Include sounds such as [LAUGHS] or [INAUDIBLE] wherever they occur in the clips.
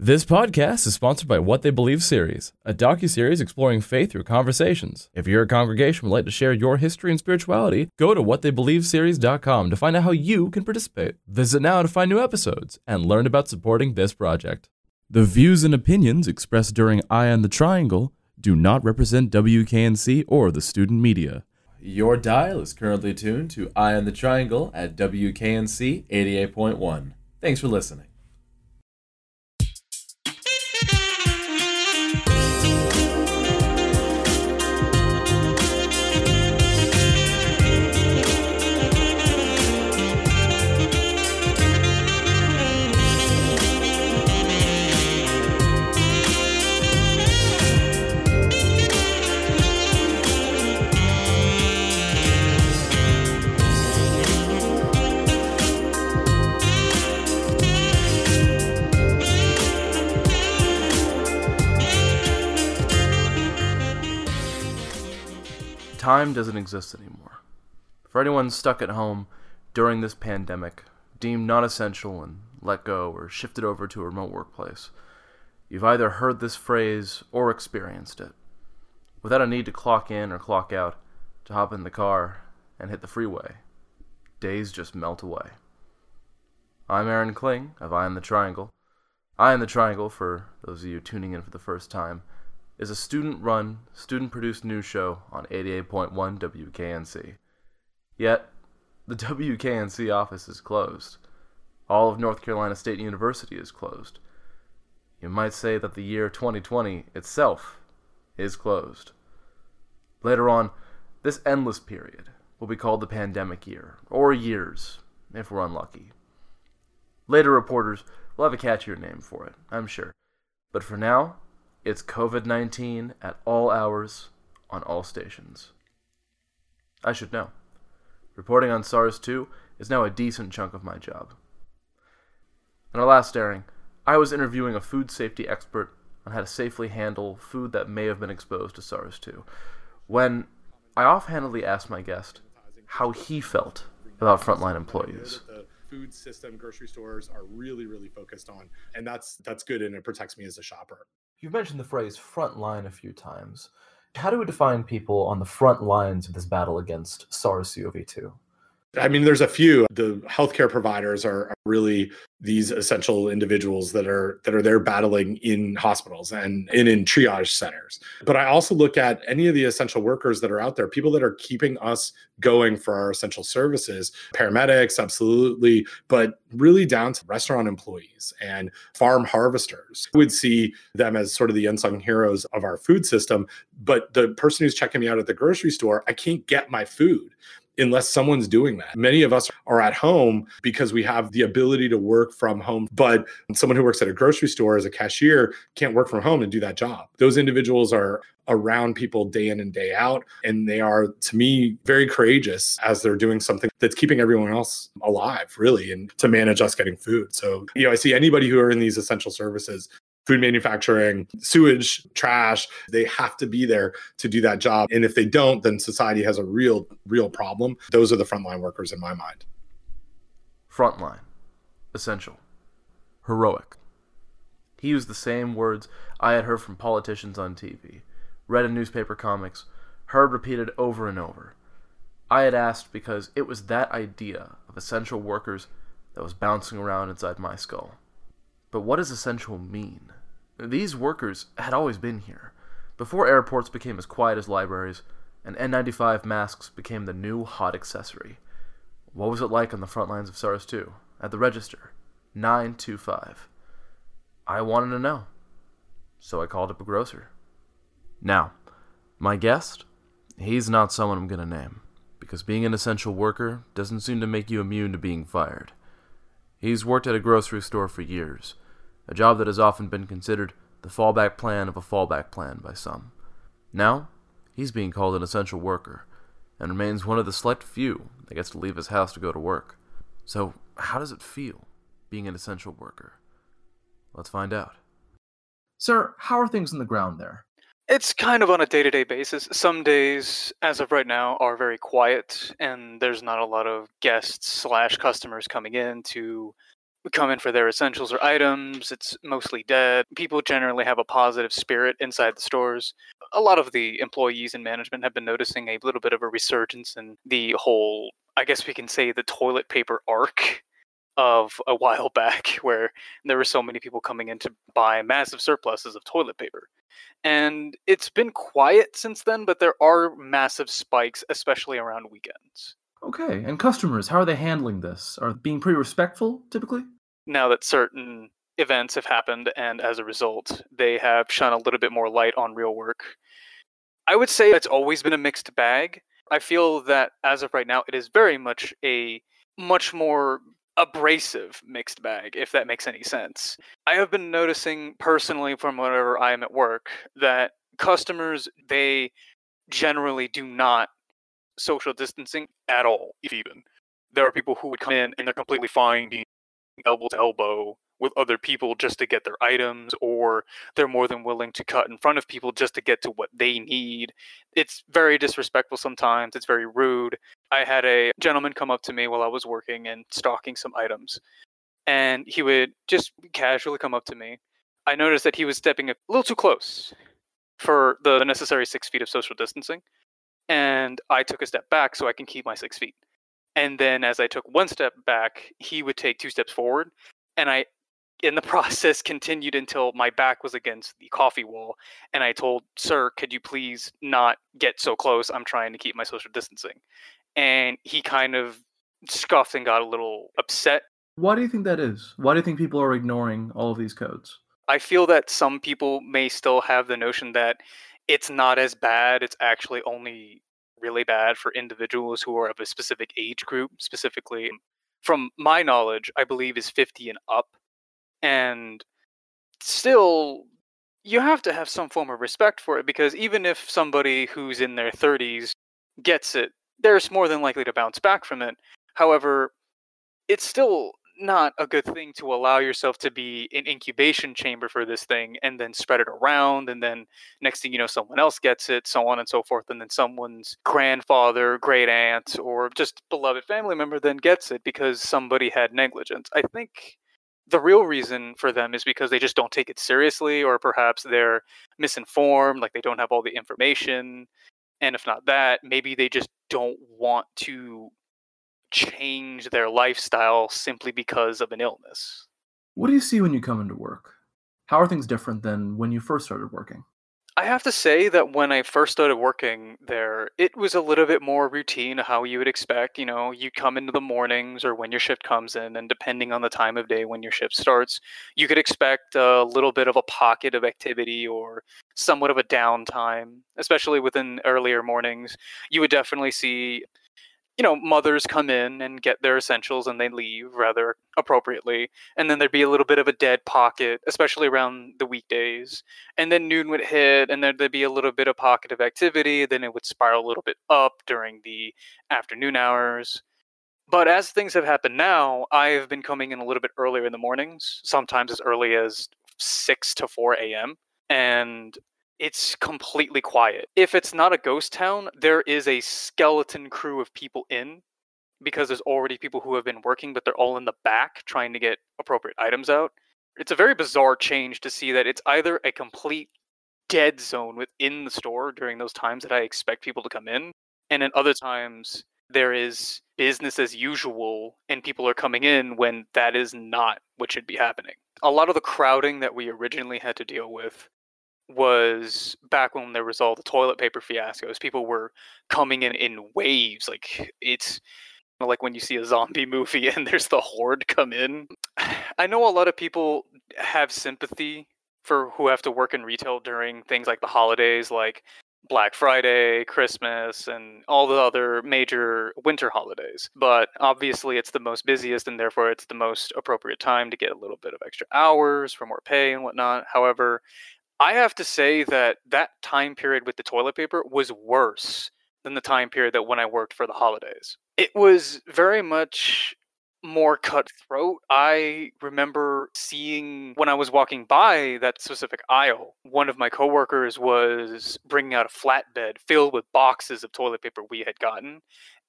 This podcast is sponsored by What They Believe series, a docu-series exploring faith through conversations. If you're a congregation would like to share your history and spirituality, go to whattheybelieveseries.com to find out how you can participate. Visit now to find new episodes and learn about supporting this project. The views and opinions expressed during Eye on the Triangle do not represent WKNC or the student media. Your dial is currently tuned to Eye on the Triangle at WKNC 88.1. Thanks for listening. Time doesn't exist anymore. For anyone stuck at home during this pandemic, deemed non essential and let go or shifted over to a remote workplace, you've either heard this phrase or experienced it. Without a need to clock in or clock out, to hop in the car and hit the freeway, days just melt away. I'm Aaron Kling of Eye on the Triangle. Eye on the Triangle, for those of you tuning in for the first time, is a student run, student produced news show on 88.1 WKNC. Yet, the [LAUGHS] WKNC office is closed. All of North Carolina State University is closed. You might say that the year 2020 itself is closed. Later on, this endless period will be called the pandemic year, or years, if we're unlucky. Later reporters will have a catchier name for it, I'm sure. But for now, it's COVID 19 at all hours on all stations. I should know. Reporting on SARS 2 is now a decent chunk of my job. In our last airing, I was interviewing a food safety expert on how to safely handle food that may have been exposed to SARS 2, when I offhandedly asked my guest how he felt about frontline employees food system grocery stores are really really focused on and that's that's good and it protects me as a shopper You've mentioned the phrase front line a few times. How do we define people on the front lines of this battle against SARS CoV 2? I mean, there's a few. The healthcare providers are really these essential individuals that are that are there battling in hospitals and in, in triage centers. But I also look at any of the essential workers that are out there, people that are keeping us going for our essential services, paramedics, absolutely, but really down to restaurant employees and farm harvesters. We would see them as sort of the unsung heroes of our food system. But the person who's checking me out at the grocery store, I can't get my food unless someone's doing that. Many of us are at home because we have the ability to work from home, but someone who works at a grocery store as a cashier can't work from home and do that job. Those individuals are around people day in and day out. And they are, to me, very courageous as they're doing something that's keeping everyone else alive, really, and to manage us getting food. So, you know, I see anybody who are in these essential services food manufacturing, sewage, trash, they have to be there to do that job. And if they don't, then society has a real, real problem. Those are the frontline workers in my mind. Frontline, essential, heroic. He used the same words I had heard from politicians on TV, read in newspaper comics, heard repeated over and over. I had asked because it was that idea of essential workers that was bouncing around inside my skull. But what does essential mean? These workers had always been here. Before airports became as quiet as libraries, and N95 masks became the new hot accessory. What was it like on the front lines of SARS 2? At the register? 925. I wanted to know. So I called up a grocer. Now, my guest, he's not someone I'm going to name, because being an essential worker doesn't seem to make you immune to being fired. He's worked at a grocery store for years a job that has often been considered the fallback plan of a fallback plan by some. Now, he's being called an essential worker, and remains one of the select few that gets to leave his house to go to work. So, how does it feel being an essential worker? Let's find out. Sir, how are things on the ground there? It's kind of on a day to day basis. Some days, as of right now, are very quiet, and there's not a lot of guests slash customers coming in to come in for their essentials or items. It's mostly dead. People generally have a positive spirit inside the stores. A lot of the employees and management have been noticing a little bit of a resurgence in the whole, I guess we can say, the toilet paper arc of a while [LAUGHS] back, where there were so many people coming in to buy massive surpluses of toilet paper. And it's been quiet since then, but there are massive spikes, especially around weekends. Okay, and customers, how are they handling this? Are they being pretty respectful typically? Now that certain events have happened, and as a result, they have shone a little bit more light on real work. I would say it's always been a mixed bag. I feel that as of right now, it is very much a much more abrasive mixed bag, if that makes any sense. I have been noticing personally from whenever I am at work that customers, they generally do not social distancing at all, if even. There are people who would come in and they're completely fine being elbow to elbow with other people just to get their items, or they're more than willing to cut in front of people just to get to what they need. It's very disrespectful sometimes, it's very rude. I had a gentleman come up to me while I was working and stocking some items, and he would just casually come up to me. I noticed that he was stepping a little too close for the necessary six feet of social distancing and I took a step back so I can keep my six feet. And then as I took one step back, he would take two steps forward, and I, in the [LAUGHS] process, continued until my back was against the coffee wall. And I told, "Sir, could you please not get so close? I'm trying to keep my social distancing." And he kind of scuffed and got a little upset. Why do you think that is? Why do you think people are ignoring all of these codes? I feel that some people may still have the notion that it's not as bad. It's actually only really bad for individuals who are of a specific age group, specifically, from my knowledge, I believe is 50 and up. And still, you have to have some form of respect for it because even if somebody who's in their 30s gets it, they're more than likely to bounce back from it. However, it's still not a good thing to allow yourself to be an incubation chamber for this thing and then spread it around and then next thing you know someone else gets it so on and so forth and then someone's grandfather great aunt or just beloved family member then gets it because somebody had negligence. I think the real reason for them is because they just don't take it seriously or perhaps they're misinformed like they don't have all the information and if not that maybe they just don't want to change their lifestyle simply because of an illness. What do you see when you come into work? How are things different than when you first started working? I have to say that when I first started working there, it was a little bit more routine how you would expect. You know, you come into the mornings or when your shift comes in, and depending on the time of day when your shift starts, you could expect a little bit of a pocket of activity or somewhat of a downtime, especially within earlier mornings. You would definitely see you know, mothers come in and get their essentials and they leave rather appropriately. And then there'd be a little bit of a dead pocket, especially around the weekdays. And then noon would hit and then there'd be a little bit of pocket of activity. Then it would spiral a little bit up during the afternoon hours. But as things have happened now, I've been coming in a little bit earlier in the mornings, sometimes as early as 6 to 4 a.m. And it's completely quiet. If it's not a ghost town, there is a skeleton crew of people in because there's already people who have been working, but they're all in the back trying to get appropriate items out. It's a very bizarre change to see that it's either a complete dead zone within the store during those times that I expect people to come in, and in other times there is business as usual and people are coming in when that is not what should be happening. A lot of the crowding that we originally had to deal with was back when there was all the toilet paper fiascos. People were coming in in waves. Like it's like when you see a zombie [LAUGHS] movie and there's the horde come in. I know a lot of people have sympathy for who have to work in retail during things like the holidays, like Black Friday, Christmas, and all the other major winter holidays. But obviously, it's the most busiest, and therefore, it's the most appropriate time to get a little bit of extra hours for more pay and whatnot. However, I have to say that that time period with the toilet paper was worse than the time period that when I worked for the holidays. It was very much more cutthroat. I remember seeing when I was walking by that specific aisle, one of my coworkers was bringing out a flatbed filled with boxes of toilet paper we had gotten,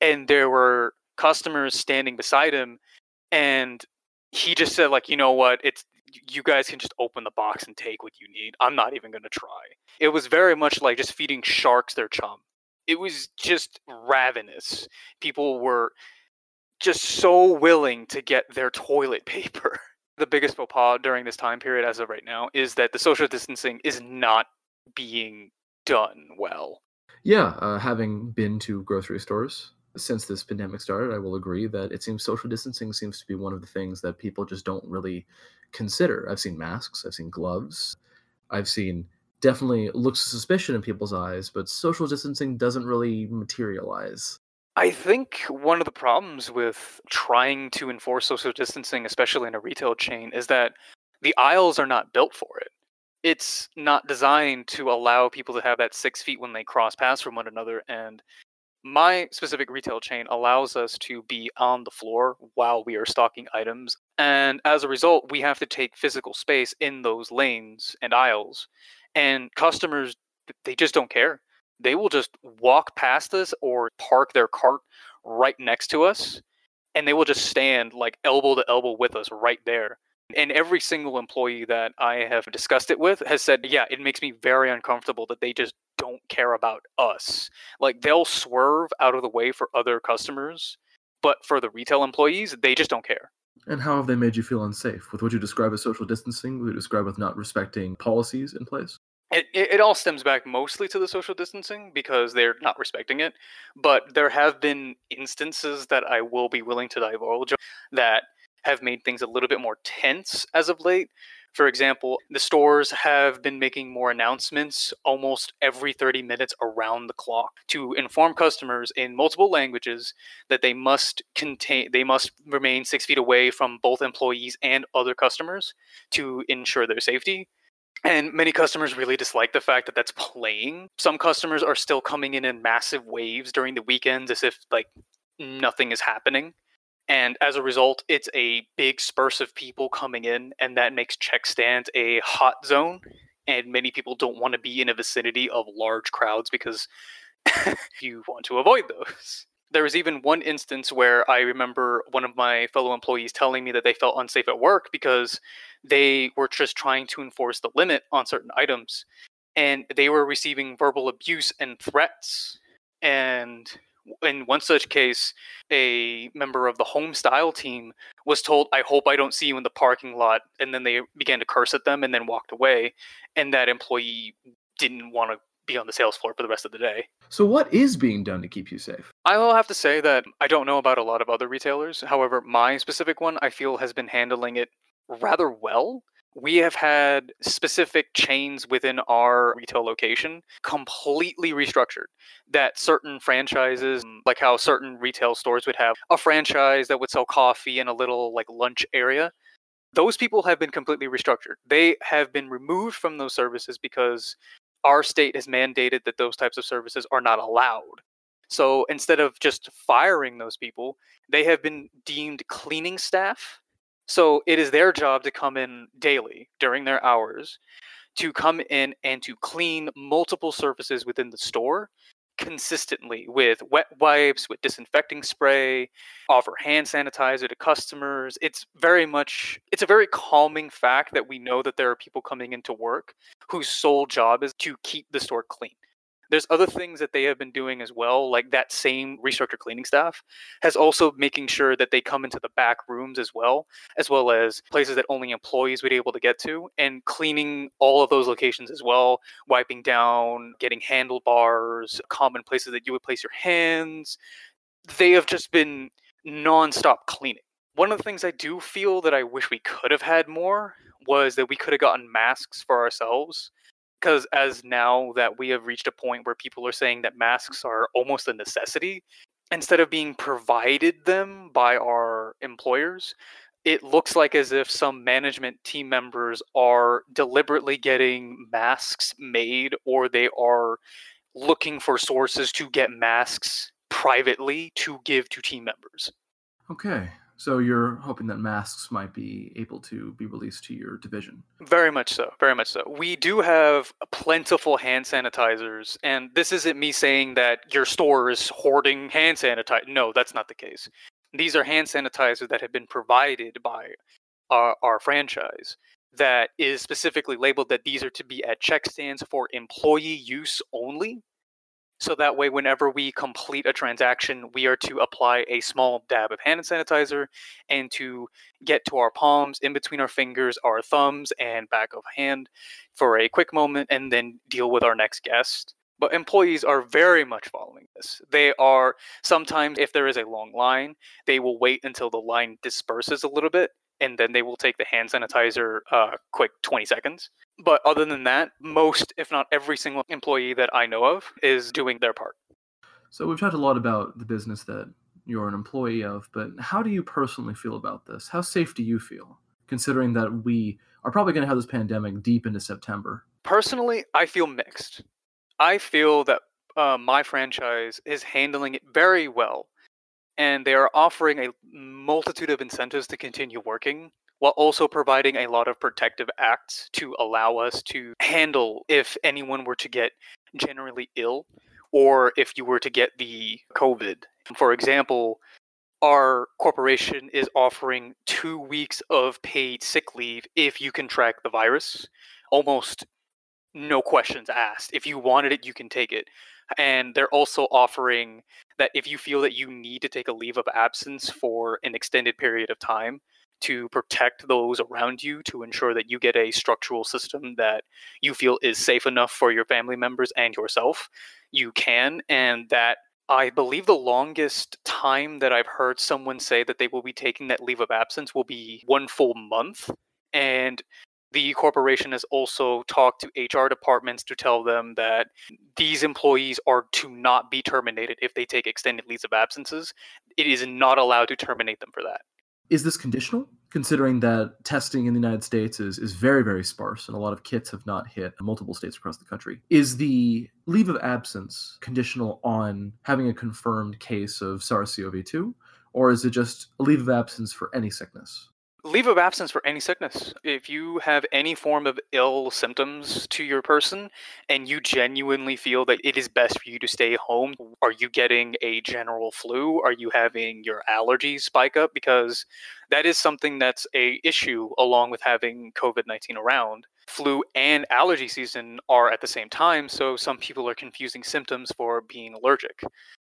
and there were customers standing beside him and he just said like, you know what, it's you guys can just open the box and take what you need. I'm not even going to try. It was very much like just feeding sharks their chum. It was just ravenous. People were just so willing to get their toilet [LAUGHS] paper. The biggest faux pas during this time period, as of right now, is that the social distancing is not being done well. Yeah, uh, having been to grocery stores since this pandemic started, I will agree that it seems social distancing seems to be one of the things that people just don't really consider. I've seen masks, I've seen gloves, I've seen definitely looks of suspicion in people's eyes, but social distancing doesn't really materialize. I think one of the problems with trying to enforce social distancing, especially in a retail chain, is that the aisles are not built for it. It's not designed to allow people to have that six feet when they cross paths from one another. And my specific retail chain allows us to be on the floor while we are stocking items. And as a result, we have to take physical space in those lanes and aisles. And customers, they just don't care. They will just walk past us or park their cart right next to us. And they will just stand like elbow to elbow with us right there. And every single employee that I have discussed it with has said, yeah, it makes me very uncomfortable that they just don't care about us. Like they'll swerve out of the way for other customers, but for the retail employees, they just don't care. And how have they made you feel unsafe? With what you describe as social distancing, what you describe with not respecting policies in place? It, it, it all stems back mostly to the social distancing because they're not respecting it. But there have been instances that I will be willing to divulge that have made things a little bit more tense as of late. For example, the stores have been making more announcements almost every 30 minutes around the clock to inform customers in multiple languages that they must contain they must remain 6 feet away from both employees and other customers to ensure their safety. And many customers really dislike the fact that that's playing. Some customers are still coming in in massive waves during the weekends as if like nothing is happening and as a result it's a big spurse of people coming in and that makes check stands a hot zone and many people don't want to be in a vicinity of large crowds because [LAUGHS] you want to avoid those. There was even one instance where i remember one of my fellow employees telling me that they felt unsafe at work because they were just trying to enforce the limit on certain items and they were receiving verbal abuse and threats and in one such case, a member of the home style team was told, I hope I don't see you in the parking lot. And then they began to curse at them and then walked away. And that employee didn't want to be on the sales floor for the rest of the day. So, what is being done to keep you safe? I will have to say that I don't know about a lot of other retailers. However, my specific one I feel has been handling it rather well we have had specific chains within our retail location completely restructured that certain franchises mm, like how certain retail stores would have a franchise that would sell coffee in a little like lunch area those people have been completely restructured. They have been removed from those services because our state has mandated that those types of services are not allowed. So instead of just firing those people they have been deemed cleaning staff so it is their job to come in daily during their hours to come in and to clean multiple surfaces within the store consistently with wet wipes, with disinfecting spray, offer hand sanitizer to customers. It's very much it's a very calming fact that we know that there are people coming into work whose sole job is to keep the store clean. There's other things that they have been doing as well, like that same restructured cleaning staff has also making sure that they come into the back rooms as well, as well as places that only employees would be able to get to, and cleaning all of those locations as well, wiping down, getting handlebars, common places that you would place your hands. They have just been nonstop cleaning. One of the things I do feel that I wish we could have had more was that we could have gotten masks for ourselves because as now that we have reached a point where people are saying that masks are almost a necessity instead of being provided them by our employers it looks like as if some management team members are deliberately getting masks made or they are looking for sources to get masks privately to give to team members. Okay so you're hoping that masks might be able to be released to your division. Very much so. Very much so. We do have plentiful hand sanitizers, and this isn't me saying that your store is hoarding hand sanitizer. No, that's not the case. These are hand sanitizers that have been provided by our, our franchise that is specifically labeled that these are to be at check stands for employee use only. So that way, whenever we complete a transaction, we are to apply a small dab of hand sanitizer and to get to our palms, in between our fingers, our thumbs, and back of hand for a quick moment and then deal with our next guest. But employees are very much following this. They are sometimes, if there is a long line, they will wait until the line disperses a little bit and then they will take the hand sanitizer uh, quick 20 seconds. But other than that, most, if not every single employee that I know of is doing their part. So we've talked a lot about the business that you're an employee of, but how do you personally feel about this? How safe do you feel, considering that we are probably going to have this pandemic deep into September? Personally, I feel mixed. I feel that uh, my franchise is handling it very well and they are offering a multitude of incentives to continue working while also providing a lot of protective acts to allow us to handle if anyone were to get generally ill or if you were to get the COVID. For example, our corporation is offering two weeks of paid sick leave if you contract the virus. Almost no questions asked. If you wanted it, you can take it and they're also offering that if you feel that you need to take a leave of absence for an extended period of time to protect those around you to ensure that you get a structural system that you feel is safe enough for your family members and yourself you can and that I believe the longest time that I've heard someone say that they will be taking that leave of absence will be one full month. And the corporation has also talked to HR departments to tell them that these employees are to not be terminated if they take extended leaves of absences. It is not allowed to terminate them for that. Is this conditional? Considering that testing in the United States is, is very, very sparse and a lot of kits have not hit multiple states across the country. Is the leave of absence conditional on having a confirmed case of SARS CoV 2? Or is it just a leave of absence for any sickness? Leave of absence for any sickness. If you have any form of ill symptoms to your person and you genuinely feel that it is best for you to stay home, are you getting a general flu? Are you having your allergies spike up? Because that is something that's a issue along with having COVID-19 around. Flu and allergy season are at the same time, so some people are confusing symptoms for being allergic.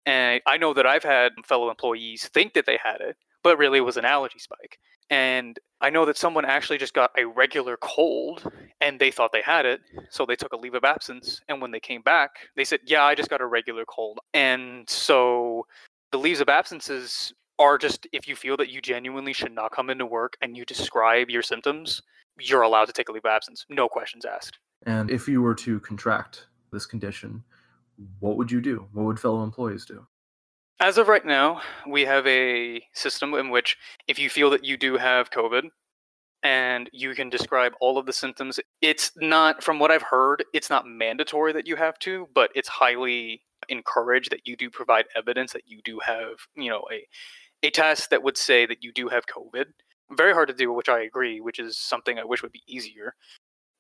And I know that I've had fellow employees think that they had it, but really it was an allergy spike. And I know that someone actually just got a regular cold and they thought they had it. So they took a leave of absence. And when they came back, they said, Yeah, I just got a regular cold. And so the leaves of absences are just if you feel that you genuinely should not come into work and you describe your symptoms, you're allowed to take a leave of absence. No questions asked. And if you were to contract this condition, what would you do? What would fellow employees do? As of right now, we have a system in which if you feel that you do have COVID and you can describe all of the symptoms, it's not, from what I've heard, it's not mandatory that you have to, but it's highly encouraged that you do provide evidence that you do have, you know, a, a test that would say that you do have COVID. Very hard to do, which I agree, which is something I wish would be easier.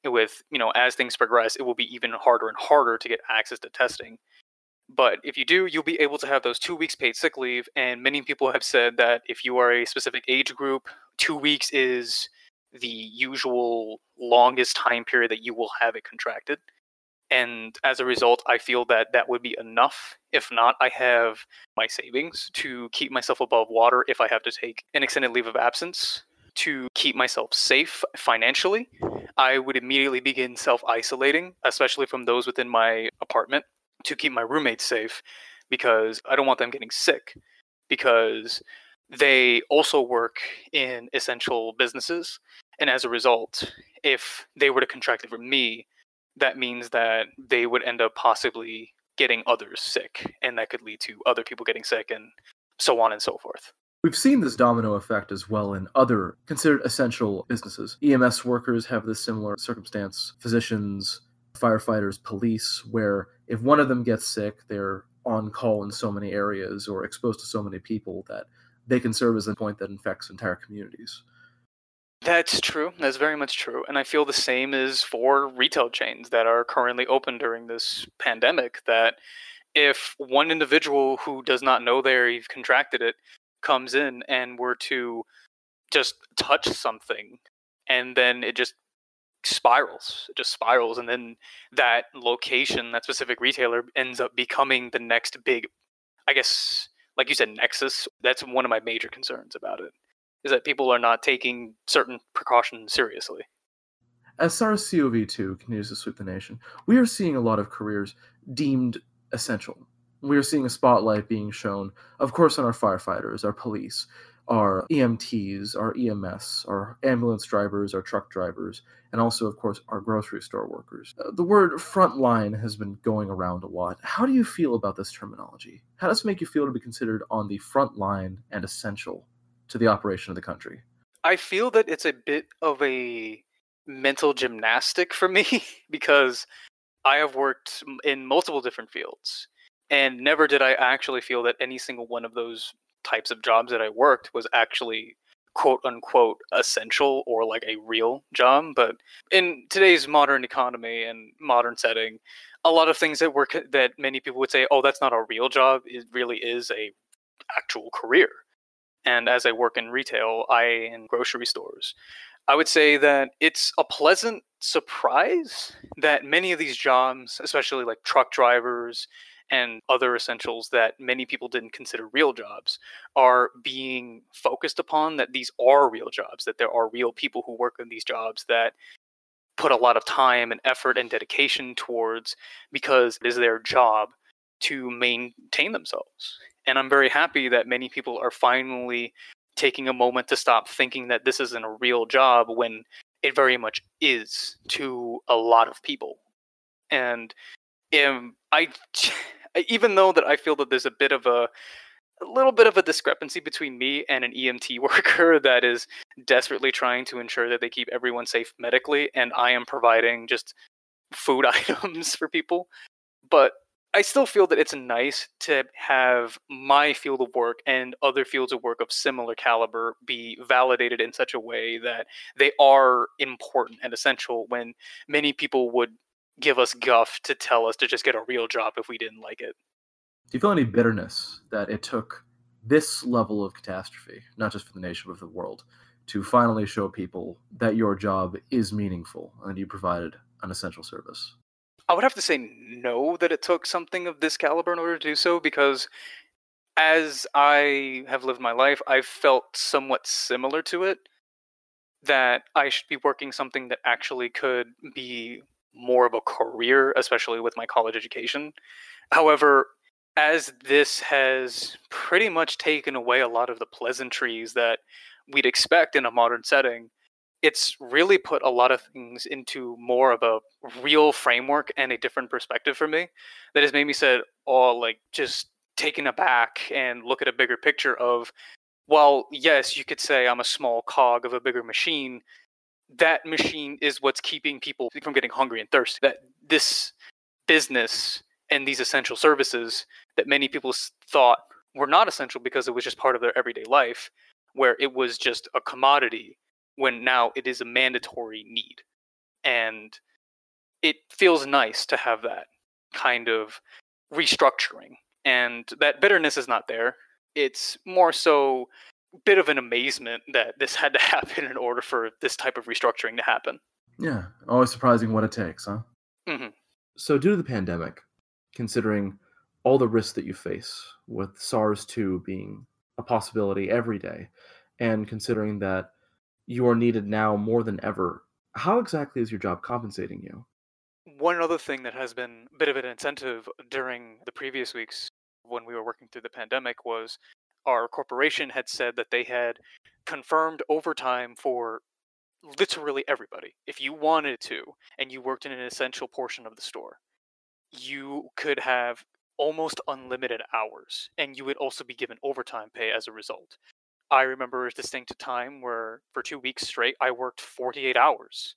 With, you know, as things progress, it will be even harder and harder to get access to testing. But if you do, you'll be able to have those two weeks paid sick leave. And many people have said that if you are a specific age group, two weeks is the usual longest time period that you will have it contracted. And as a result, I feel that that would be enough. If not, I have my savings to keep myself above water if I have to take an extended leave of absence to keep myself safe financially. I would immediately begin self isolating, especially from those within my apartment to keep my roommates safe because I don't want them getting sick because they also work in essential businesses. And as a result, if they were to contract it from me, that means that they would end up possibly getting others sick. And that could lead to other people getting sick and so on and so forth. We've seen this domino effect as well in other considered essential businesses. EMS workers have this similar circumstance, physicians, firefighters, police, where if one of them gets sick, they're on call in so many areas or exposed to so many people that they can serve as a point that infects entire communities. That's true. That's very much true. And I feel the same is for retail chains that are currently open during this pandemic. That if one individual who does not know they've contracted it comes in and were to just touch something and then it just spirals it just spirals and then that location that specific retailer ends up becoming the next big i guess like you said nexus. That's one of my major concerns about it is that people are not taking certain precautions seriously. As SARS CoV 2 continues to sweep the nation, we are seeing a lot of careers deemed essential. We are seeing a spotlight being shown, of course, on our firefighters, our police, our EMTs, our EMS, our ambulance drivers, our truck drivers, and also, of course, our grocery store workers. Uh, the word frontline has been going around a lot. How do you feel about this terminology? How does it make you feel to be considered on the front line and essential to the operation of the country? I feel that it's a bit of a mental gymnastic for [LAUGHS] me because I have worked in multiple different fields and never did I actually feel that any single one of those types of jobs that I worked was actually quote unquote essential or like a real job but in today's modern economy and modern setting a lot of things that work that many people would say oh that's not a real job it really is a actual career and as I work in retail, I in grocery stores. I would say that it's a pleasant surprise that many of these jobs, especially like truck drivers and other essentials that many people didn't consider real jobs, are being focused upon. That these are real jobs, that there are real people who work in these jobs that put a lot of time and effort and dedication towards because it is their job to maintain themselves. And I'm very happy that many people are finally taking a moment to stop thinking that this isn't a real job when it very much is to a lot of people. And um, I, [LAUGHS] even though that I feel that there's a bit of a, a little bit of a discrepancy between me and an EMT [LAUGHS] worker that is desperately trying to ensure that they keep everyone safe medically, and I am providing just food [LAUGHS] items for people. But I still feel that it's nice to have my field of work and other fields of work of similar caliber be validated in such a way that they are important and essential when many people would give us guff to tell us to just get a real job if we didn't like it. Do you feel any bitterness that it took this level of catastrophe, not just for the nation, but for the world, to finally show people that your job is meaningful and you provided an essential service? I would have to say no that it took something of this caliber in order to do so because as I have lived my life, I've felt somewhat similar to it that I should be working something that actually could be more of a career, especially with my college education. However, as this has pretty much taken away a lot of the pleasantries that we'd expect in a modern setting, it's really put a lot of things into more of a real framework and a different perspective for me that has made me said oh like just taken aback and look at a bigger picture of well yes you could say i'm a small cog of a bigger machine that machine is what's keeping people from getting hungry and thirsty that this business and these essential services that many people thought were not essential because it was just part of their everyday life where it was just a commodity when now it is a mandatory need. And it feels nice to have that kind of restructuring. And that bitterness is not there. It's more so bit of an amazement that this had to [LAUGHS] happen in order for this type of restructuring to happen. Yeah, always surprising what it takes, huh? Mhm. So, due to the pandemic, considering all the risks that you face with SARS 2 being a possibility every day, and considering that you are needed now more than ever, how exactly is your job compensating you? One other thing that has been a bit of an incentive during the previous weeks when we were working through the pandemic was our corporation had said that they had confirmed overtime for literally everybody. If you wanted to and you worked in an essential portion of the store, you could have almost unlimited hours and you would also be given overtime pay as a result. I remember a distinct time where for 2 weeks straight I worked 48 hours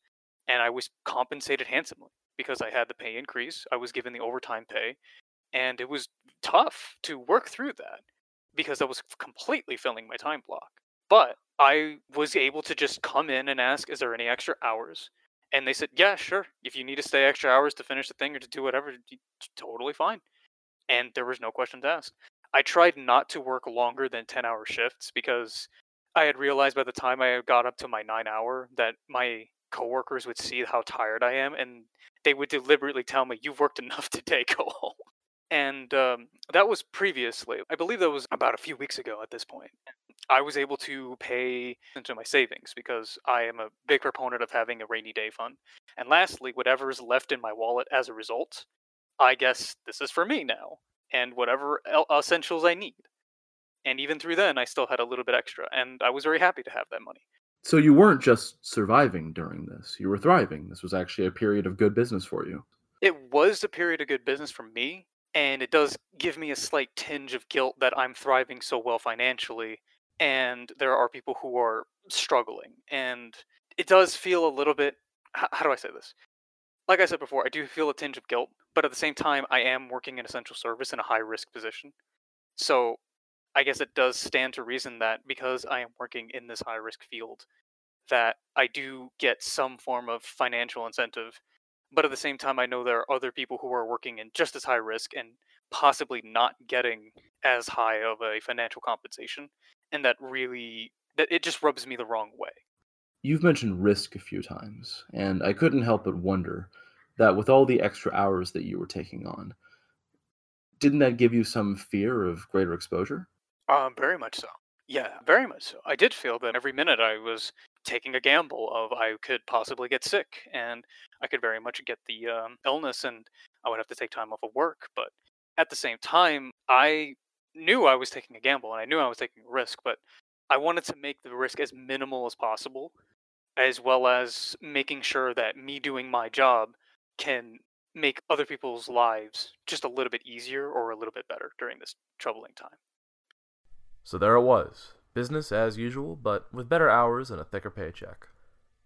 and I was compensated handsomely because I had the pay increase, I was given the overtime pay, and it was tough to work through that because I was completely filling my time block. But I was able to just come in and ask, "Is there any extra hours?" And they said, "Yeah, sure. If you need to stay extra hours to finish the thing or to do whatever, totally fine." And there was no questions asked. I tried not to work longer than 10 hour shifts because I had realized by the time I got up to my nine hour that my coworkers would see how tired I am and they would deliberately tell me, You've worked enough [LAUGHS] today, go home. And um, that was previously, I believe that was about a few weeks ago at this point. I was able to pay into my savings because I am a big proponent of having a rainy day fund. And lastly, whatever is left in my wallet as a result, I guess this is for me now and whatever essentials I need. And even through then, I still had a little bit extra, and I was very happy to have that money. So you weren't just surviving during this, you were thriving. This was actually a period of good business for you. It was a period of good business for me, and it does give me a slight tinge of guilt that I'm thriving so well financially and there are people who are struggling and it does feel a little bit how, how do I say this? Like I said before, I do feel a tinge of guilt, but at the same time I am working in essential service in a high risk position. So I guess it does stand to reason that because I am working in this high risk field, that I do get some form of financial incentive. But at the same time, I know there are other people who are working in just as high risk and possibly not getting as high of a financial compensation. And that really, that it just rubs me the wrong way. You've mentioned risk a few times, and I couldn't help but wonder that with all the extra hours that you were taking on, didn't that give you some fear of greater exposure? Um, very much so. Yeah, very much so. I did feel that every minute I was taking a gamble of I could possibly get sick and I could very much get the um, illness and I would have to take time off of work. But at the same time, I knew I was taking a gamble and I knew I was taking a risk, but I wanted to make the risk as minimal as possible, as well as making sure that me doing my job can make other people's lives just a little bit easier or a little bit better during this troubling time. So there it was. Business as usual, but with better hours and a thicker paycheck.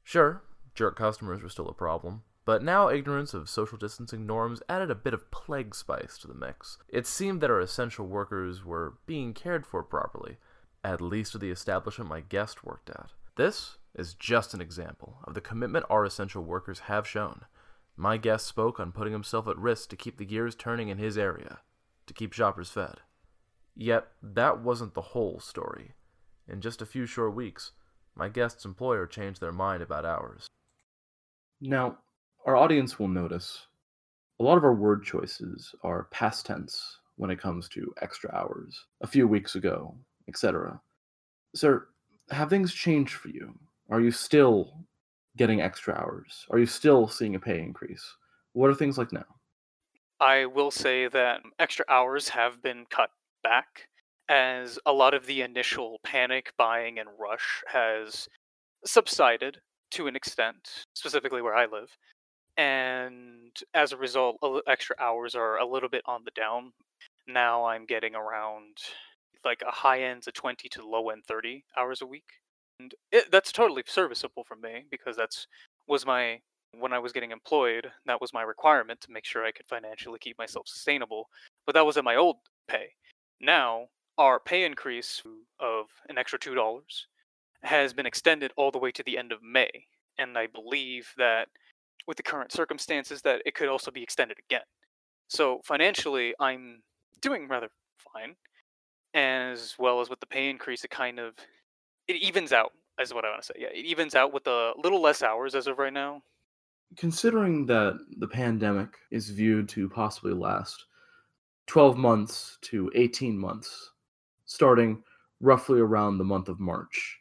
Sure, jerk customers were still a problem, but now ignorance of social distancing norms added a bit of plague spice to the mix. It seemed that our essential workers were being cared for properly, at least to the establishment my guest worked at. This is just an example of the commitment our essential workers have shown. My guest spoke on putting himself at risk to keep the gears turning in his area, to keep shoppers fed. Yet, that wasn't the whole story. In just a few short weeks, my guest's employer changed their mind about ours. Now, our audience will notice a lot of our word choices are past tense when it comes to extra hours, a few weeks ago, etc. Sir, have things changed for you? Are you still getting extra hours? Are you still seeing a pay increase? What are things like now? I will say that extra hours have been cut back as a lot of the initial panic buying and rush has subsided to an extent, specifically where I live. And as a result, extra hours are a little bit on the down. Now I'm getting around like a high end to 20 to low end 30 hours a week. And it, that's totally serviceable for me because that's was my when I was getting employed, that was my requirement to make sure I could financially keep myself sustainable. But that was at my old pay. Now, our pay increase of an extra $2 has been extended all the way to the end of May. And I believe that with the current circumstances that it could also be extended again. So financially, I'm doing rather fine, as well as with the pay increase, it kind of it evens out. Is what I want to say. Yeah, it evens out with a little less hours as of right now. Considering that the pandemic is viewed to possibly last 12 months to 18 months, starting roughly around the month of March.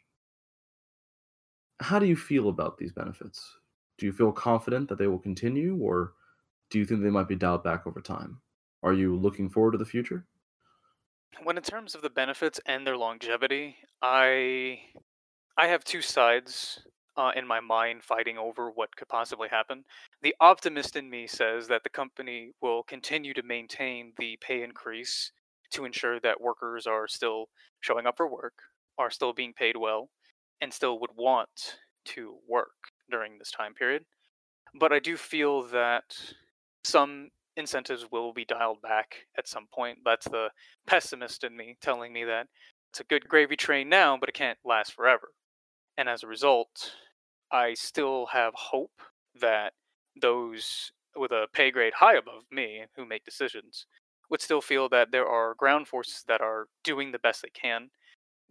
How do you feel about these benefits? Do you feel confident that they will continue, or do you think they might be dialed back over time? Are you looking forward to the future? When in terms of the benefits and their longevity, I I have two sides uh, in my mind fighting over what could possibly happen. The optimist in me says that the company will continue to maintain the pay increase to ensure that workers are still showing up for work, are still being paid well, and still would want to work during this time period. But I do feel that some incentives will be dialed back at some point. That's the pessimist in me telling me that it's a good gravy train now, but it can't last forever. And as a result, I still have hope that those with a pay grade high above me who make decisions would still feel that there are ground forces that are doing the best they can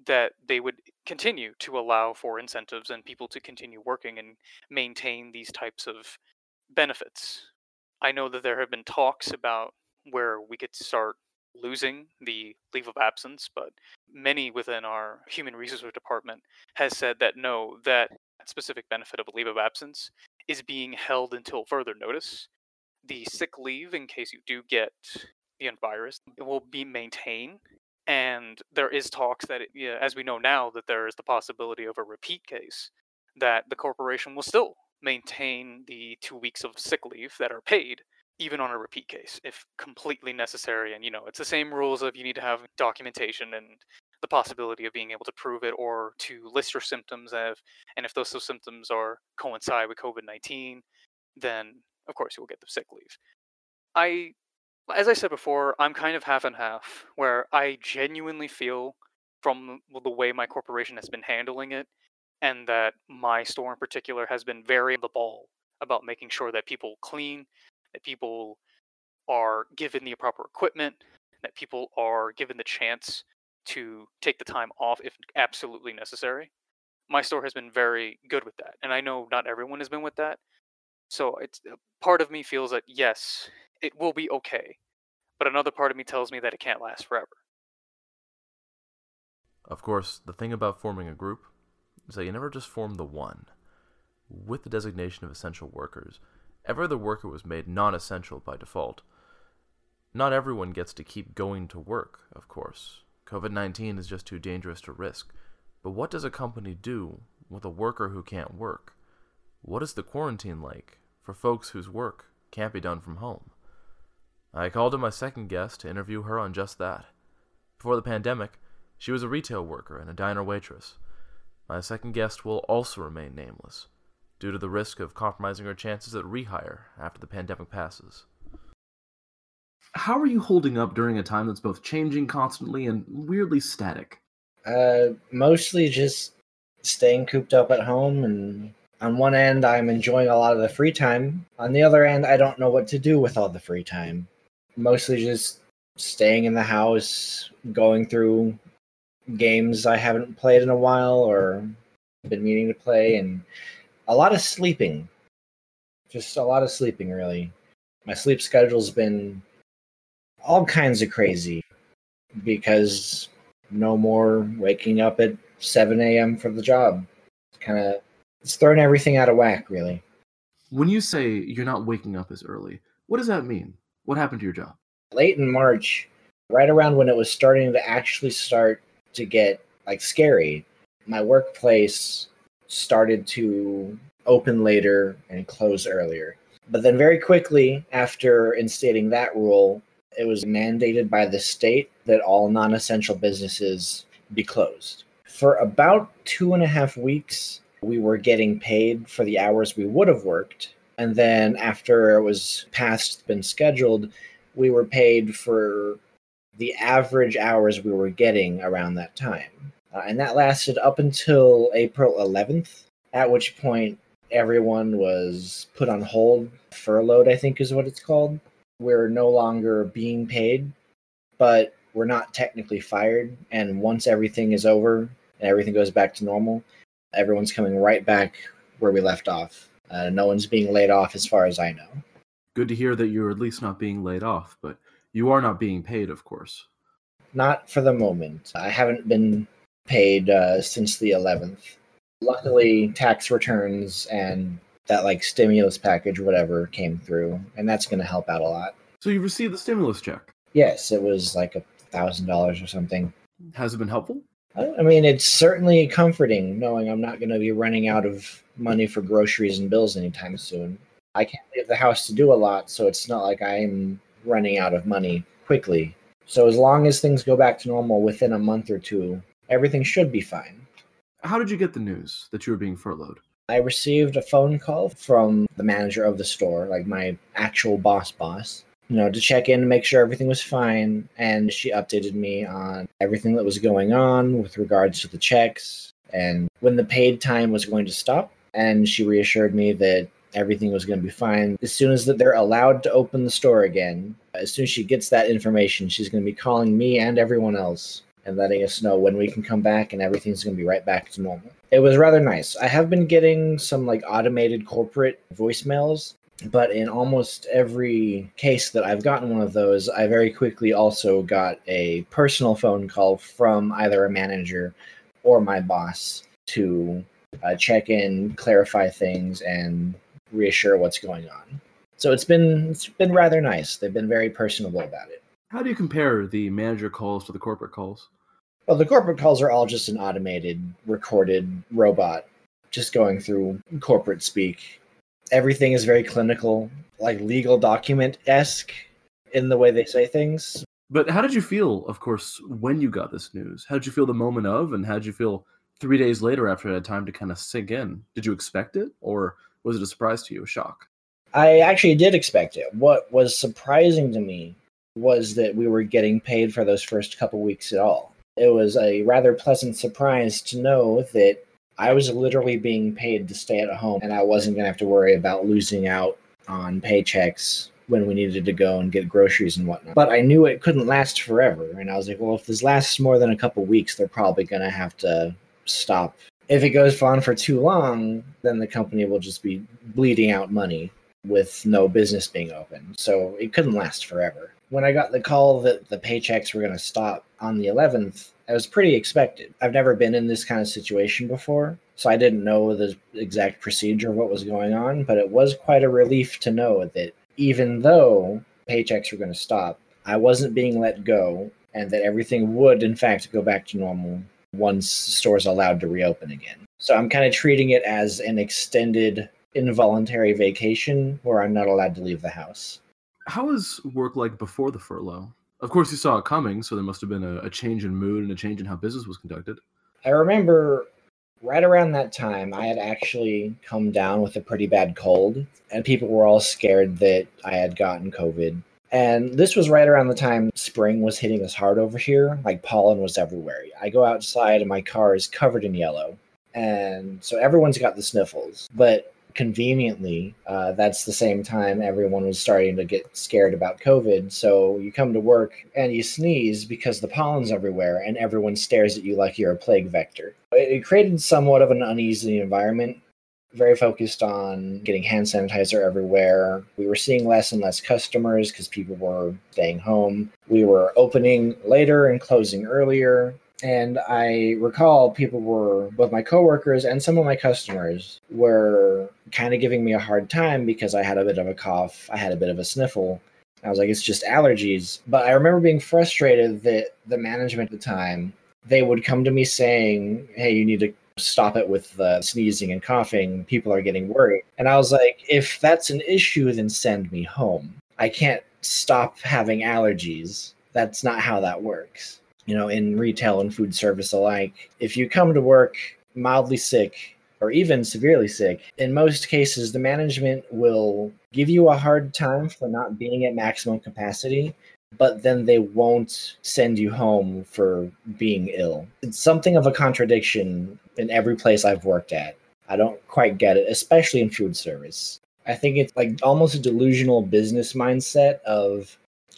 that they would continue to allow for incentives and people to continue working and maintain these types of benefits. I know that there have been talks about where we could start losing the leave of absence, but many within our human resources department has said that no, that specific benefit of a leave of absence is being held until further notice. The sick leave, in case you do get the virus, will be maintained. And there is talks that, it, yeah, as we know now, that there is the possibility of a repeat case, that the corporation will still maintain the two weeks of sick leave that are paid even on a repeat case if completely necessary and you know it's the same rules of you need to have documentation and the possibility of being able to prove it or to list your symptoms of and if those symptoms are coincide with covid-19 then of course you will get the sick leave i as i said before i'm kind of half and half where i genuinely feel from the way my corporation has been handling it and that my store in particular has been very on the ball about making sure that people clean that people are given the proper equipment, that people are given the chance to take the time off if absolutely necessary. My store has been very good with that, and I know not everyone has been with that. So it's uh, part of me feels that yes, it will be okay, but another part of me tells me that it can't last forever. Of course, the thing about forming a group is that you never just form the one. With the designation of essential workers, Every other worker was made non essential by default. Not everyone gets to keep going to work, of course. COVID 19 is just too dangerous to risk. But what does a company do with a worker who can't work? What is the quarantine like for folks whose work can't be done from home? I called in my second guest to interview her on just that. Before the pandemic, she was a retail worker and a diner waitress. My second guest will also remain nameless due to the risk of compromising her chances at rehire after the pandemic passes. How are you holding up during a time that's both changing constantly and weirdly static? Uh, mostly just staying cooped up at home and on one end i'm enjoying a lot of the free time on the other end i don't know what to do with all the free time mostly just staying in the house going through games i haven't played in a while or been meaning to play and a lot of sleeping. Just a lot of sleeping, really. My sleep schedule's been all kinds of crazy because no more waking up at 7 a.m. for the job. Kind of, it's throwing everything out of whack, really. When you say you're not waking up as early, what does that mean? What happened to your job? Late in March, right around when it was starting to actually start to get like scary, my workplace started to open later and close earlier. But then, very quickly after instating that rule, it was mandated by the state that all non essential businesses be closed. For about two and a half weeks, we were getting paid for the hours we would have worked. And then, after it was passed, been scheduled, we were paid for the average hours we were getting around that time. Uh, and that lasted up until April 11th, at which point everyone was put on hold. Furloughed, I think is what it's called. We're no longer being paid, but we're not technically fired. And once everything is over and everything goes back to normal, everyone's coming right back where we left off. Uh, no one's being laid off as far as I know. Good to hear that you're at least not being laid off, but you are not being paid, of course. Not for the moment. I haven't been paid uh, since the 11th. Luckily, tax returns and that like stimulus package, whatever, came through, and that's going to help out a lot. So you received the stimulus check. Yes, it was like a thousand dollars or something. Has it been helpful? I mean, it's certainly comforting knowing I'm not going to be running out of money for groceries and bills anytime soon. I can't leave the house to do a lot, so it's not like I'm running out of money quickly. So as long as things go back to normal within a month or two, everything should be fine. How did you get the news that you were being furloughed? I received a phone call from the manager of the store, like my actual boss boss, you know, to check in and make sure everything was fine. And she updated me on everything that was going on with regards to the checks and when the paid time was going to stop. And she reassured me that everything was going to be fine. As soon as that they're allowed to open the store again, as soon as she gets that information, she's going to be calling me and everyone else and letting us know when we can come back and everything's going to be right back to normal. It was rather nice. I have been getting some like automated corporate voicemails, but in almost every case that I've gotten one of those, I very quickly also got a personal phone call from either a manager or my boss to uh, check in, clarify things, and reassure what's going on. So it's been it's been rather nice. They've been very personable about it. How do you compare the manager calls to the corporate calls? Well, the corporate calls are all just an automated, recorded robot just going through corporate speak. Everything is very clinical, like legal document esque in the way they say things. But how did you feel, of course, when you got this news? How did you feel the moment of, and how did you feel three days later after it had time to kind of sink in? Did you expect it, or was it a surprise to you, a shock? I actually did expect it. What was surprising to me was that we were getting paid for those first couple weeks at all. It was a rather pleasant surprise to know that I was literally being paid to stay at home and I wasn't going to have to worry about losing out on paychecks when we needed to go and get groceries and whatnot. But I knew it couldn't last forever. And I was like, well, if this lasts more than a couple weeks, they're probably going to have to stop. If it goes on for too long, then the company will just be bleeding out money with no business being open. So it couldn't last forever. When I got the call that the paychecks were going to stop on the 11th, I was pretty expected. I've never been in this kind of situation before, so I didn't know the exact procedure of what was going on, but it was quite a relief to know that even though paychecks were going to stop, I wasn't being let go and that everything would, in fact, go back to normal once stores allowed to reopen again. So I'm kind of treating it as an extended involuntary vacation where I'm not allowed to leave the house. How was work like before the furlough? Of course, you saw it coming, so there must have been a, a change in mood and a change in how business was conducted. I remember right around that time, I had actually come down with a pretty bad cold, and people were all scared that I had gotten COVID. And this was right around the time spring was hitting us hard over here. Like pollen was everywhere. I go outside and my car is covered in yellow. And so everyone's got the sniffles. But conveniently, uh, that's the same time everyone was starting to get scared about COVID. So you come to work and you sneeze because the pollen's everywhere and everyone stares at you like you're a plague vector. It created somewhat of an uneasy environment. Very focused on getting hand sanitizer everywhere. We were seeing less and less customers because people were staying home. We were opening later and closing earlier and I recall people were both my coworkers and some of my customers were kind of giving me a hard time because I had a bit of a cough, I had a bit of a sniffle. I was like, it's just allergies. But I remember being frustrated that the management at the time they would come to me saying, "Hey, you need to stop it with the sneezing and coughing. People are getting worried." And I was like, if that's an issue, then send me home. I can't stop having allergies. That's not how that works you know, in retail and food service alike. If you come to work mildly sick or even severely sick, in most cases, the management will give you a hard time for not being at maximum capacity, but then they won't send you home for being ill. It's something of a contradiction in every place I've worked at. I don't quite get it, especially in food service. I think it's like almost a delusional business mindset of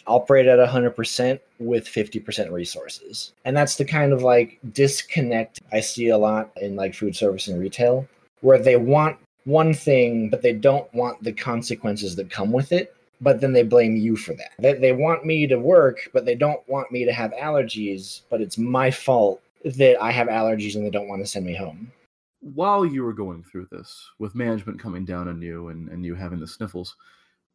operate at 100% with 50% resources. And that's the kind of like disconnect I see a lot in like food service and retail, where they want one thing, but they don't want the consequences that come with it. But then they blame you for that. They, they want me to work, but they don't want me to have allergies, but it's my fault that I have allergies and they don't want to send me home. While you were going through this, with management coming down on you and, and you having the sniffles,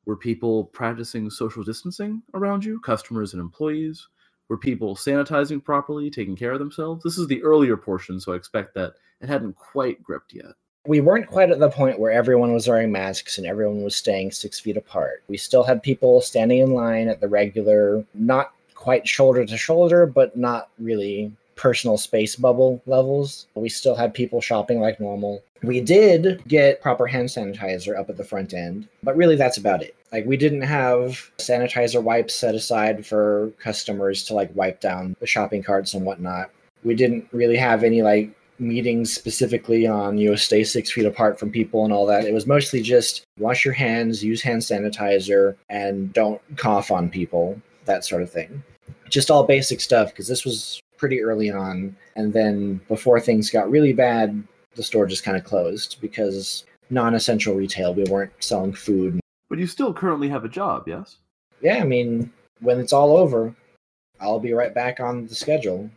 were people practicing social distancing around you, customers and employees? Were people sanitizing properly, taking care of themselves? This is the earlier portion, so I expect that it hadn't quite gripped yet. We weren't quite at the point where everyone was wearing masks and everyone was staying six feet apart. We still had people standing in line at the regular, not quite shoulder to shoulder, but not really personal space bubble levels. We still had people shopping like normal. We did get proper hand sanitizer up at the front end, but really that's about it. Like we didn't have sanitizer wipes set aside for customers to like wipe down the shopping carts and whatnot. We didn't really have any like meetings specifically on you know stay six feet apart from people and all that. It was mostly just wash your hands, use hand sanitizer, and don't cough on people, that sort of thing. Just all basic stuff because this was pretty early on. And then before things got really bad, the store just kind of closed because non essential retail, we weren't selling food. But you still currently have a job, yes? Yeah, I mean, when it's all over, I'll be right back on the schedule.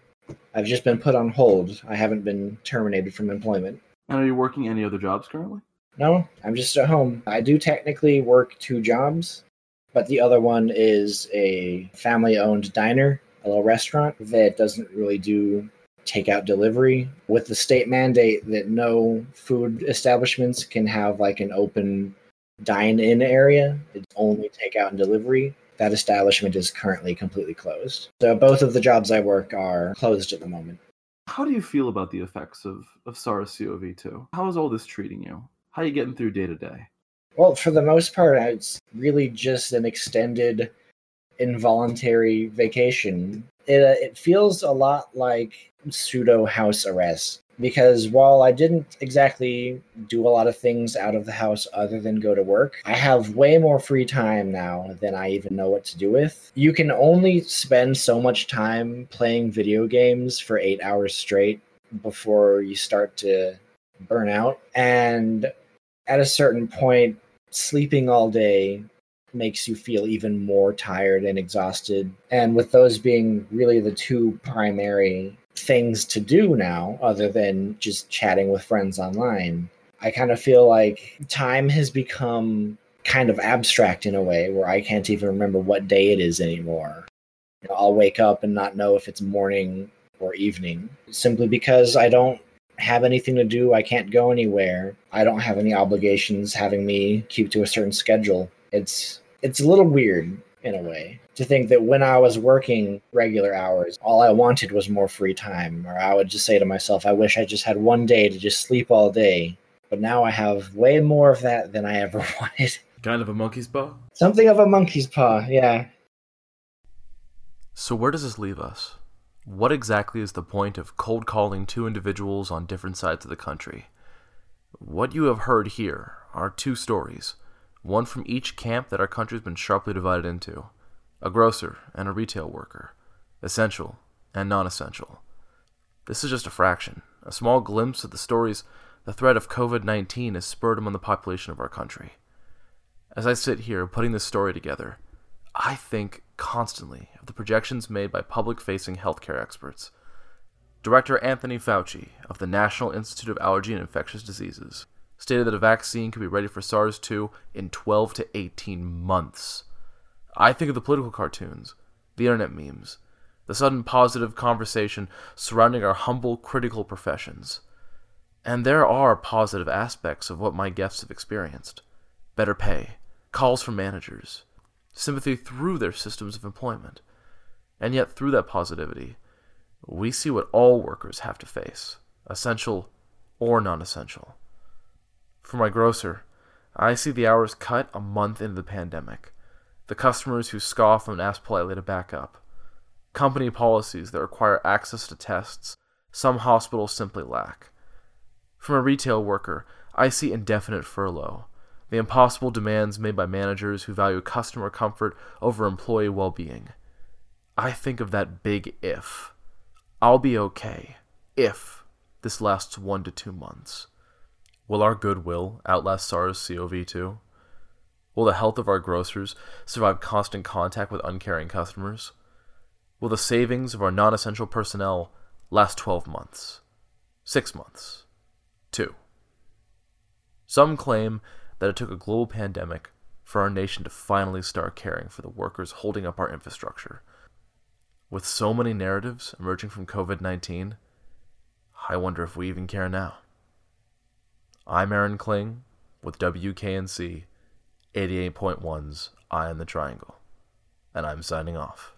I've just been put on hold. I haven't been terminated from employment. And are you working any other jobs currently? No, I'm just at home. I do technically work two jobs, but the other one is a family owned diner, a little restaurant that doesn't really do takeout delivery. With the state mandate that no food establishments can have like an open dine in area, it's only takeout and delivery. That establishment is currently completely closed. So both of the jobs I work are closed at the moment. How do you feel about the effects of, of SARS CoV 2? How is all this treating you? How are you getting through day to day? Well, for the most part, it's really just an extended involuntary vacation. It, uh, it feels a lot like pseudo house arrest because while I didn't exactly do a lot of things out of the house other than go to work, I have way more free time now than I even know what to do with. You can only spend so much time playing video games for eight hours straight before you start to burn out. And at a certain point, sleeping all day makes you feel even more tired and exhausted. And with those being really the two primary things to do now, other than just chatting with friends online, I kind of feel like time has become kind of abstract in a way where I can't even remember what day it is anymore. You know, I'll wake up and not know if it's morning or evening simply because I don't have anything to do. I can't go anywhere. I don't have any obligations having me keep to a certain schedule. It's it's a little weird in a way to think that when I was working regular hours, all I wanted was more free time. Or I would just say to myself, I wish I just had one day to just sleep all day. But now I have way more of that than I ever [LAUGHS] wanted. Kind of a monkey's paw? Something of a monkey's paw, yeah. So, where does this leave us? What exactly is the point of cold calling two individuals on different sides of the country? What you have heard here are two stories, one from each camp that our country's been sharply divided into a grocer and a retail worker, essential and non essential. This is just a fraction, a small glimpse of the stories the threat of COVID 19 has spurred among the population of our country. As I sit here putting this story together, I think constantly of the projections made by public facing healthcare experts. Director Anthony Fauci of the National Institute of Allergy and Infectious Diseases stated that a vaccine could be ready for SARS 2 in 12 to 18 months. I think of the political cartoons, the internet memes, the sudden positive conversation surrounding our humble critical professions. And there are positive aspects of what my guests have experienced better pay, calls from managers, sympathy through their systems of employment. And yet, through that positivity, we see what all workers have to face essential or non essential. For my grocer, I see the hours cut a month into the pandemic, the customers who scoff and ask politely to back up, company policies that require access to tests some hospitals simply lack. From a retail worker, I see indefinite furlough, the impossible demands made by managers who value customer comfort over employee well being. I think of that big if. I'll be okay if this lasts one to two months. Will our goodwill outlast SARS CoV 2? Will the health of our grocers survive constant contact with uncaring customers? Will the savings of our non essential personnel last 12 months? Six months? Two? Some claim that it took a global pandemic for our nation to finally start caring for the workers holding up our infrastructure. With so many narratives emerging from COVID 19, I wonder if we even care now. I'm Aaron Kling with WKNC 88.1's Eye on the Triangle, and I'm signing off.